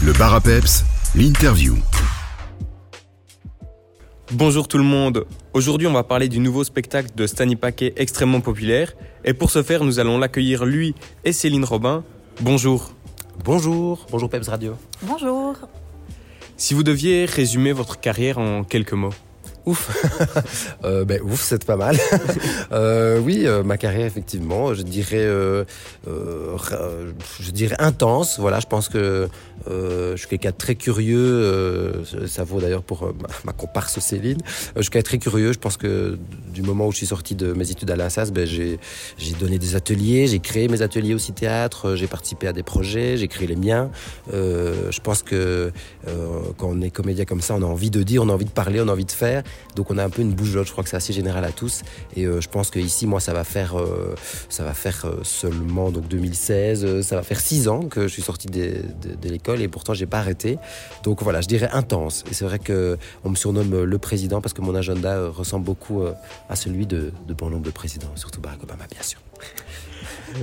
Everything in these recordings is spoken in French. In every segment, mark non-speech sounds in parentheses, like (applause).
Le bar à peps, l'interview. Bonjour tout le monde. Aujourd'hui, on va parler du nouveau spectacle de Stani Paquet extrêmement populaire. Et pour ce faire, nous allons l'accueillir lui et Céline Robin. Bonjour. Bonjour, bonjour Peps Radio. Bonjour. Si vous deviez résumer votre carrière en quelques mots. Ouf, (laughs) euh, ben, ouf, c'est pas mal. (laughs) euh, oui, euh, ma carrière effectivement, je dirais, euh, je dirais intense. Voilà, je pense que je suis quelqu'un de très curieux. ça vaut d'ailleurs pour ma, comparse Céline. je suis quelqu'un de très curieux. Je pense que du moment où je suis sorti de mes études à l'ASAS, ben, j'ai donné des ateliers, j'ai créé mes ateliers aussi théâtre, j'ai participé à des projets, j'ai créé les miens. je pense que quand on est comédien comme ça, on a envie de dire, on a envie de parler, on a envie de faire. Donc on a un peu une bougeotte, je crois que c'est assez général à tous. Et euh, je pense que ici, moi, ça va faire, euh, ça va faire euh, seulement donc 2016, euh, ça va faire six ans que je suis sorti de l'école et pourtant j'ai pas arrêté. Donc voilà, je dirais intense. Et c'est vrai que on me surnomme le président parce que mon agenda ressemble beaucoup à celui de, de bon nombre de présidents, surtout Barack Obama, bien sûr.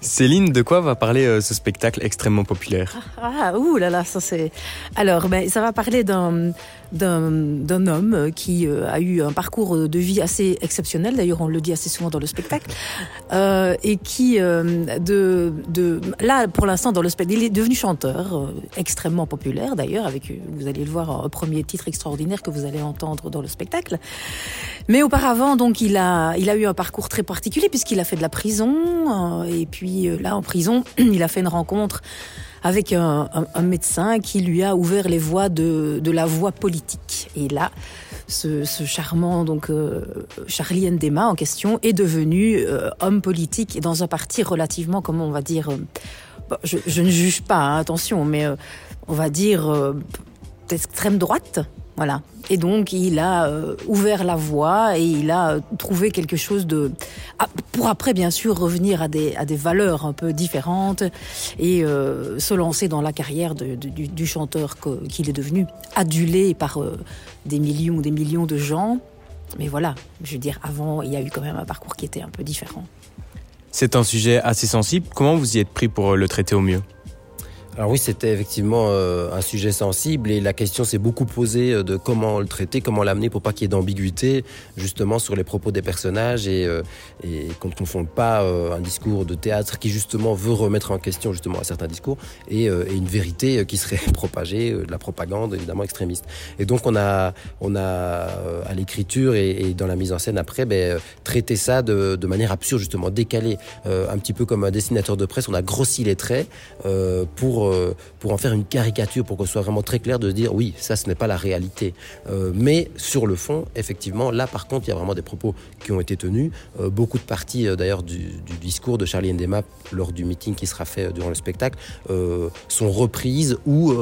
Céline, de quoi va parler euh, ce spectacle extrêmement populaire? Ah, ouh là là, ça c'est. Alors, ben, ça va parler d'un d'un homme qui euh, a eu un parcours de vie assez exceptionnel. D'ailleurs, on le dit assez souvent dans le spectacle, (laughs) euh, et qui de de là pour l'instant dans le spectacle, il est devenu chanteur extrêmement populaire. D'ailleurs, avec vous allez le voir un premier titre extraordinaire que vous allez entendre dans le spectacle. Mais auparavant, donc, il a il a eu un parcours très particulier puisqu'il a fait de la prison et puis là en prison, (clears throat) il a fait une rencontre avec un, médecin qui lui a ouvert les voies de, la voie politique. Et là, ce, charmant donc euh, Charlie Ndema en question est devenu euh, homme politique et dans un parti relativement, comment on va dire, euh, je, je, ne juge pas, hein, attention, mais euh, on va dire euh, d'extrême droite. Voilà. Et donc, il a euh, ouvert la voie et il a euh, trouvé quelque chose de... Ah, pour après, bien sûr, revenir à des, à des valeurs un peu différentes et euh, se lancer dans la carrière du, du, chanteur qu'il qu est devenu, adulé par des millions des millions de gens. Mais voilà, je veux dire, avant, il y a eu quand même un parcours qui était un peu différent. C'est un sujet assez sensible. Comment vous y êtes pris pour le traiter au mieux? Alors oui, c'était effectivement euh, un sujet sensible et la question s'est beaucoup posée euh, de comment le traiter, comment l'amener pour pas qu'il y ait d'ambiguïté justement sur les propos des personnages et, euh, et qu'on ne confonde pas un discours de théâtre qui justement veut remettre en question justement un certain discours et, et une vérité qui serait (laughs) propagée, de la propagande évidemment extrémiste. Et donc on a, on a à l'écriture et, et dans la mise en scène après ben, traité ça de, de manière absurde justement, décalé, euh, un petit peu comme un dessinateur de presse, on a grossi les traits euh, euh, pour en faire une caricature, pour qu'on soit vraiment très clair de dire oui, ça ce n'est pas la réalité. Euh, mais sur le fond, effectivement, là par contre, il y a vraiment des propos qui ont été tenus. Euh, beaucoup de parties d'ailleurs du, discours de Charlie Ndema lors du meeting qui sera fait durant le spectacle sont reprises ou,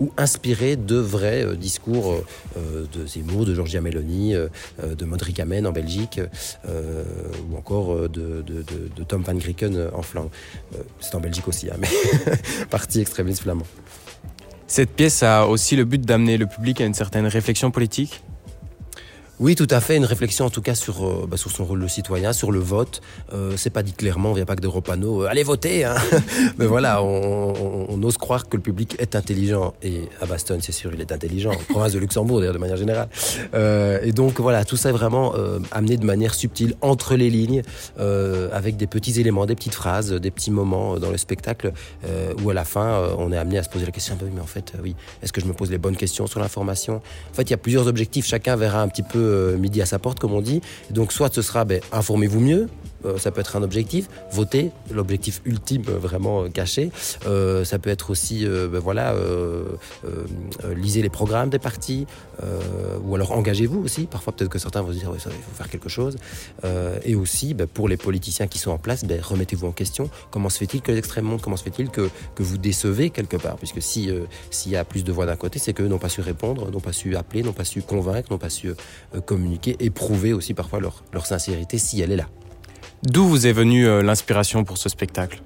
ou inspirées de vrais discours de Zemmour, de Giorgia Meloni, de Modric Amen en Belgique ou encore de, Tom Van Grieken en Flandre. C'est en Belgique aussi, hein, mais (laughs) parti extrémiste flamand. Cette pièce a aussi le but d'amener le public à une certaine réflexion politique oui, tout à fait. Une réflexion en tout cas sur, euh, bah, sur son rôle de citoyen, sur le vote. Euh, c'est pas dit clairement, il n'y a pas que des. Euh, allez voter hein (laughs) Mais voilà, on, ose croire que le public est intelligent. Et à Bastogne, c'est sûr, il est intelligent. En province de Luxembourg, d'ailleurs, de manière générale. Et donc voilà, tout ça est vraiment amené de manière subtile, entre les lignes, avec des petits éléments, des petites phrases, des petits moments dans le spectacle, où à la fin, on est amené à se poser la question, mais en fait, oui, est-ce que je me pose les bonnes questions sur l'information? En fait, il y a plusieurs objectifs. Chacun verra un petit peu midi à sa porte, comme on dit. Donc, soit ce sera ben, informez-vous mieux, euh, ça peut être un objectif, voter, l'objectif ultime euh, vraiment caché. Euh, ça peut être aussi, euh, ben, voilà, euh, lisez les programmes des partis, ou alors engagez-vous aussi. Parfois, peut-être que certains vont se dire, il faut faire quelque chose. et aussi, ben, pour les politiciens qui sont en place, ben, remettez-vous en question. Comment se fait-il que l'extrême monde, comment se fait-il que, que vous décevez quelque part? Puisque si s'il y a plus de voix d'un côté, c'est qu'eux n'ont pas su répondre, n'ont pas su appeler, n'ont pas su convaincre, n'ont pas su communiquer et prouver aussi parfois leur sincérité si elle est là. D'où vous est venue euh, l'inspiration pour ce spectacle?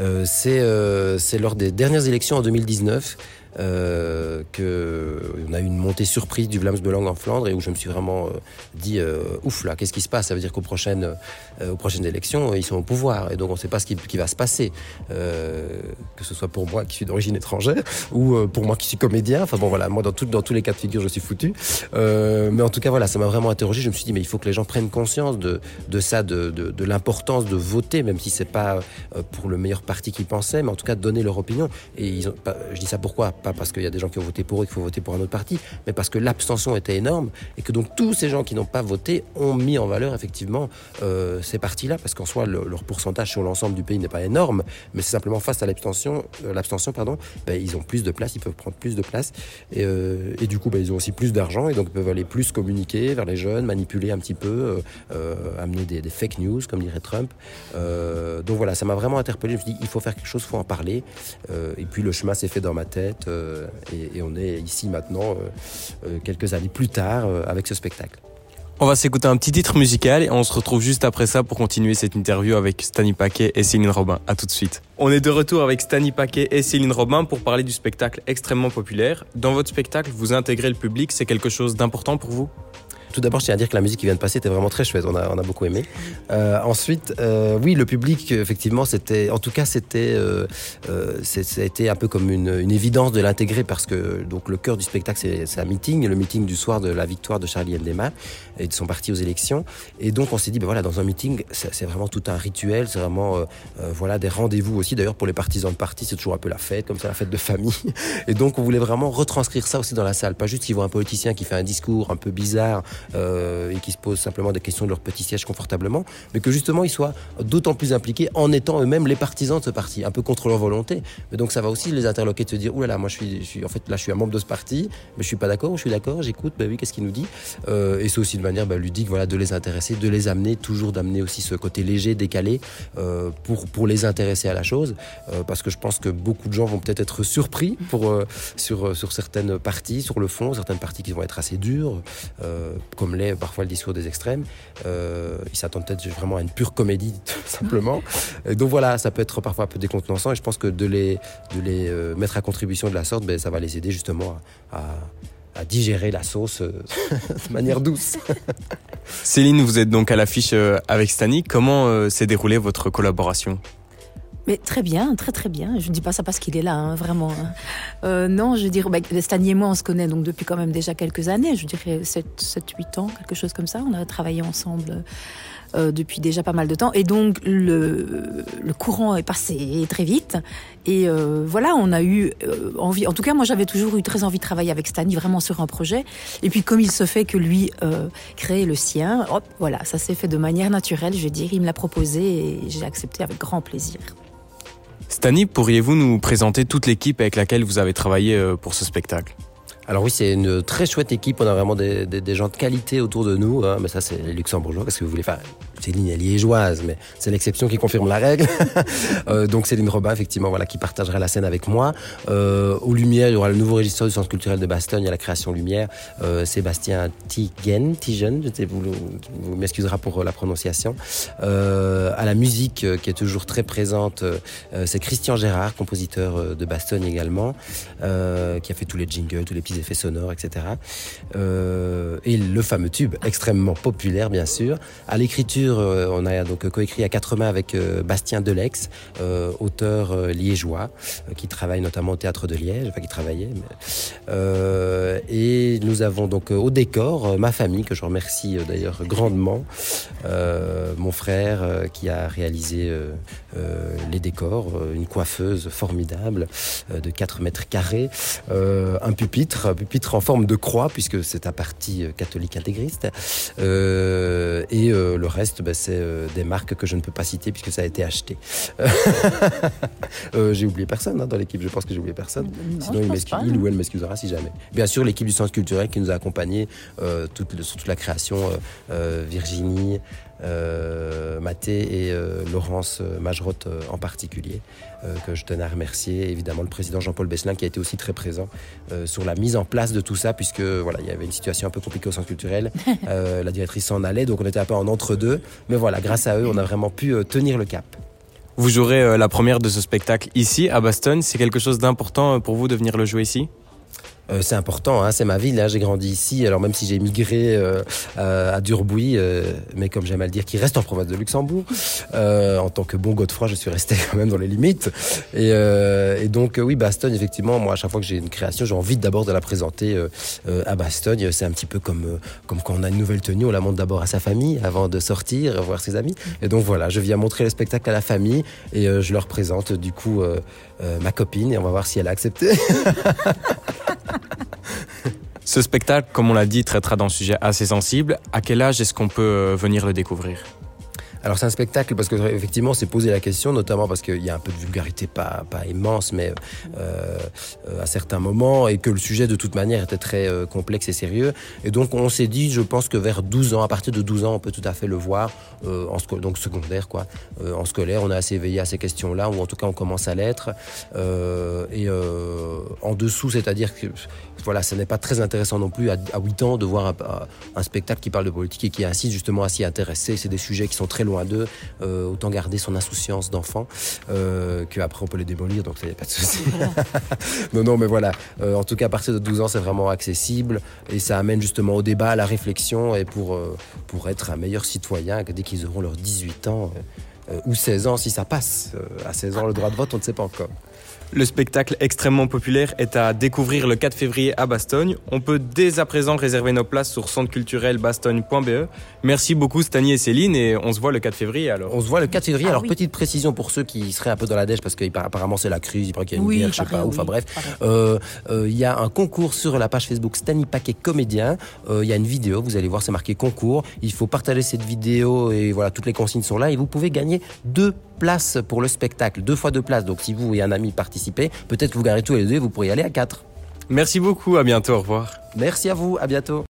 Euh, C'est euh, lors des dernières élections en 2019. Euh, que on a eu une montée surprise du Vlaams Belang en Flandre et où je me suis vraiment dit ouf là, qu'est-ce qui se passe? Ça veut dire qu'aux prochaines, aux prochaines élections, ils sont au pouvoir et donc on ne sait pas ce qui, qui va se passer, que ce soit pour moi qui suis d'origine étrangère ou pour moi qui suis comédien. Enfin bon voilà, moi dans, tout, dans tous les cas de figure, je suis foutu. mais en tout cas voilà, ça m'a vraiment interrogé. Je me suis dit mais il faut que les gens prennent conscience de, de ça, de, de, de l'importance de voter, même si c'est pas pour le meilleur parti qu'ils pensaient, mais en tout cas donner leur opinion. Et ils ont, je dis ça pourquoi? Pas parce qu'il y a des gens qui ont voté pour eux qu'il faut voter pour un autre parti, mais parce que l'abstention était énorme et que donc tous ces gens qui n'ont pas voté ont mis en valeur effectivement euh, ces partis-là, parce qu'en soi leur pourcentage sur l'ensemble du pays n'est pas énorme, mais c'est simplement face à l'abstention, euh, pardon, ben, ils ont plus de place, ils peuvent prendre plus de place et, euh, et du coup ben, ils ont aussi plus d'argent et donc peuvent aller plus communiquer vers les jeunes, manipuler un petit peu, amener des, des, fake news comme dirait Trump. donc voilà, ça m'a vraiment interpellé. Je me suis dit il faut faire quelque chose, il faut en parler. Et puis le chemin s'est fait dans ma tête euh, et, on est ici maintenant, euh, quelques années plus tard, avec ce spectacle. On va s'écouter un petit titre musical et on se retrouve juste après ça pour continuer cette interview avec Stani Paquet et Céline Robin. À tout de suite. On est de retour avec Stani Paquet et Céline Robin pour parler du spectacle extrêmement populaire. Dans votre spectacle, vous intégrez le public, c'est quelque chose d'important pour vous? Tout d'abord, je tiens à dire que la musique qui vient de passer était vraiment très chouette. On a, on a beaucoup aimé. Euh, ensuite, euh, oui, le public, effectivement, c'était, en tout cas, c'était, euh, euh ça a été un peu comme une, une évidence de l'intégrer parce que donc le cœur du spectacle, c'est un meeting, le meeting du soir de la victoire de Charlie Ndema et de son parti aux élections. Et donc, on s'est dit, ben voilà, dans un meeting, c'est vraiment tout un rituel, c'est vraiment, euh, voilà, des rendez-vous aussi. D'ailleurs, pour les partisans de parti, c'est toujours un peu la fête, comme ça, la fête de famille. (laughs) Et donc, on voulait vraiment retranscrire ça aussi dans la salle, pas juste qu'ils voient un politicien qui fait un discours un peu bizarre euh, et qui se posent simplement des questions de leur petit siège confortablement, mais que justement ils soient d'autant plus impliqués en étant eux-mêmes les partisans de ce parti, un peu contre leur volonté. Mais donc ça va aussi les interloquer de se dire, oulala, moi je suis, en fait là je suis un membre de ce parti, mais je suis pas d'accord, je suis d'accord, j'écoute, bah oui, qu'est-ce qu'il nous dit? Euh, Et c'est aussi de manière bah, ludique, voilà, de les intéresser, de les amener, toujours d'amener aussi ce côté léger, décalé, euh, pour pour les intéresser à la chose, parce que je pense que beaucoup de gens vont peut-être être surpris pour sur sur certaines parties, sur le fond, certaines parties qui vont être assez dures, comme l'est parfois le discours des extrêmes. Euh, ils s'attendent peut-être vraiment à une pure comédie, (laughs) simplement. Et donc voilà, ça peut être parfois un peu décontenançant et je pense que de les, de les euh, mettre à contribution de la sorte, ben, ça va les aider justement à, digérer la sauce euh, de manière douce. (laughs) Céline, vous êtes donc à l'affiche avec Stani. Comment s'est déroulée votre collaboration? Mais très bien, très très bien. Je ne dis pas ça parce qu'il est là, hein, vraiment. Hein. Euh, non, je veux dire, bah, Stani et moi, on se connaît donc depuis quand même déjà quelques années, je dirais 7-8 ans, quelque chose comme ça. On a travaillé ensemble euh, depuis déjà pas mal de temps. Et donc, le, le courant est passé très vite. Et euh, voilà, on a eu euh, envie, en tout cas, moi j'avais toujours eu très envie de travailler avec Stani, vraiment sur un projet. Et puis, comme il se fait que lui euh, crée le sien, hop, voilà, ça s'est fait de manière naturelle, je veux dire. Il me l'a proposé et j'ai accepté avec grand plaisir. Stani, pourriez-vous nous présenter toute l'équipe avec laquelle vous avez travaillé euh, pour ce spectacle? Alors oui, c'est une très chouette équipe. On a vraiment des, gens de qualité autour de nous. Hein. Mais ça, c'est les luxembourgeois. Qu'est-ce que vous voulez faire? Céline est liégeoise, mais c'est l'exception qui confirme la règle. (laughs) euh, donc Céline Robin, effectivement, voilà, qui partagera la scène avec moi. Euh, aux Lumières, il y aura le nouveau régisseur du Centre culturel de Bastogne, a la création Lumière, euh, Sébastien Tigen, Tigen, je sais, vous, vous m'excusera pour la prononciation. Euh, à la musique, euh, qui est toujours très présente, euh, c'est Christian Gérard, compositeur de Bastogne également, qui a fait tous les jingles, tous les petits effets sonores, etc. et le fameux tube, extrêmement populaire, bien sûr. À l'écriture, euh, on a donc coécrit à quatre mains avec euh, Bastien Delex, euh, auteur liégeois, qui travaille notamment au théâtre de Liège, enfin qui travaillait. et nous avons donc au décor ma famille, que je remercie d'ailleurs grandement, mon frère qui a réalisé les décors, une coiffeuse formidable de 4 mètres carrés, un pupitre, un pupitre en forme de croix, puisque c'est un parti catholique intégriste, et le reste bah, c'est euh, des marques que je ne peux pas citer puisque ça a été acheté. (laughs) euh, j'ai oublié personne hein, dans l'équipe, je pense que j'ai oublié personne. Non, Sinon, il, il, ou elle m'excusera si jamais. Bien sûr, l'équipe du Centre culturel qui nous a accompagnés euh, toute, sur toute la création, euh, euh, Virginie, euh, Mathé et euh, Laurence Majrotte euh, en particulier, euh, que je tenais à remercier. Évidemment, le président Jean-Paul Besselin qui a été aussi très présent euh, sur la mise en place de tout ça, puisque voilà, il y avait une situation un peu compliquée au centre culturel. (laughs) la directrice s'en allait, donc on était un peu en entre-deux. Mais voilà, grâce à eux, on a vraiment pu tenir le cap. Vous jouerez la première de ce spectacle ici, à Bastogne. C'est quelque chose d'important pour vous de venir le jouer ici? Euh, c'est important, hein, c'est ma ville, hein, j'ai grandi ici, alors même si j'ai migré euh, à, Durbouy, euh, mais comme j'aime à le dire, qui reste en province de Luxembourg, en tant que bon Godefroy, je suis resté (laughs) quand même dans les limites. Et, et donc oui, Bastogne, effectivement, moi à chaque fois que j'ai une création, j'ai envie d'abord de la présenter à Bastogne. C'est un petit peu comme, comme quand on a une nouvelle tenue, on la montre d'abord à sa famille avant de sortir, voir ses amis. Et donc voilà, je viens montrer le spectacle à la famille et je leur présente du coup ma copine et on va voir si elle a accepté. (laughs) Ce spectacle, comme on l'a dit, traitera d'un sujet assez sensible. À quel âge est-ce qu'on peut euh, venir le découvrir? Alors c'est un spectacle parce que effectivement c'est posé la question, notamment parce qu'il y a un peu de vulgarité pas, pas immense, mais euh, euh, à certains moments, et que le sujet de toute manière était très euh, complexe et sérieux. Et donc on s'est dit, je pense que vers 12 ans, à partir de 12 ans, on peut tout à fait le voir, en donc secondaire quoi. En scolaire, on est assez éveillé à ces questions-là, ou en tout cas on commence à l'être. et en dessous, c'est-à-dire que voilà, ce n'est pas très intéressant non plus à, à 8 ans de voir un, un, spectacle qui parle de politique et qui insiste justement à s'y intéresser. C'est des sujets qui sont très loin d'eux. Euh, autant garder son insouciance d'enfant euh, qu'après on peut les démolir, donc il n'y a pas de souci. (laughs) non, non, mais voilà. Euh, en tout cas, à partir de 12 ans, c'est vraiment accessible et ça amène justement au débat, à la réflexion et pour, euh, pour être un meilleur citoyen dès qu'ils auront leurs 18 ans. Ou 16 ans si ça passe. à 16 ans, le droit de vote, on ne sait pas encore. Le spectacle extrêmement populaire est à découvrir le 4 février à Bastogne. On peut dès à présent réserver nos places sur centreculturelbastogne.be. Merci beaucoup Stani et Céline et on se voit le 4 février alors. On se voit le 4 février. Ah, alors oui. petite précision pour ceux qui seraient un peu dans la dèche parce qu'apparemment c'est la crise, il paraît qu'il y a une oui, guerre, je sais pas, oui, enfin bref. Euh, euh, il y a un concours sur la page Facebook Stani Paquet Comédien. Euh, il y a une vidéo, vous allez voir, c'est marqué concours. Il faut partager cette vidéo et voilà, toutes les consignes sont là et vous pouvez gagner deux places pour le spectacle, deux fois deux places. Donc si vous et un ami participez, peut-être que vous garez tous les deux, vous pourriez aller à quatre. Merci beaucoup, à bientôt, au revoir. Merci à vous, à bientôt.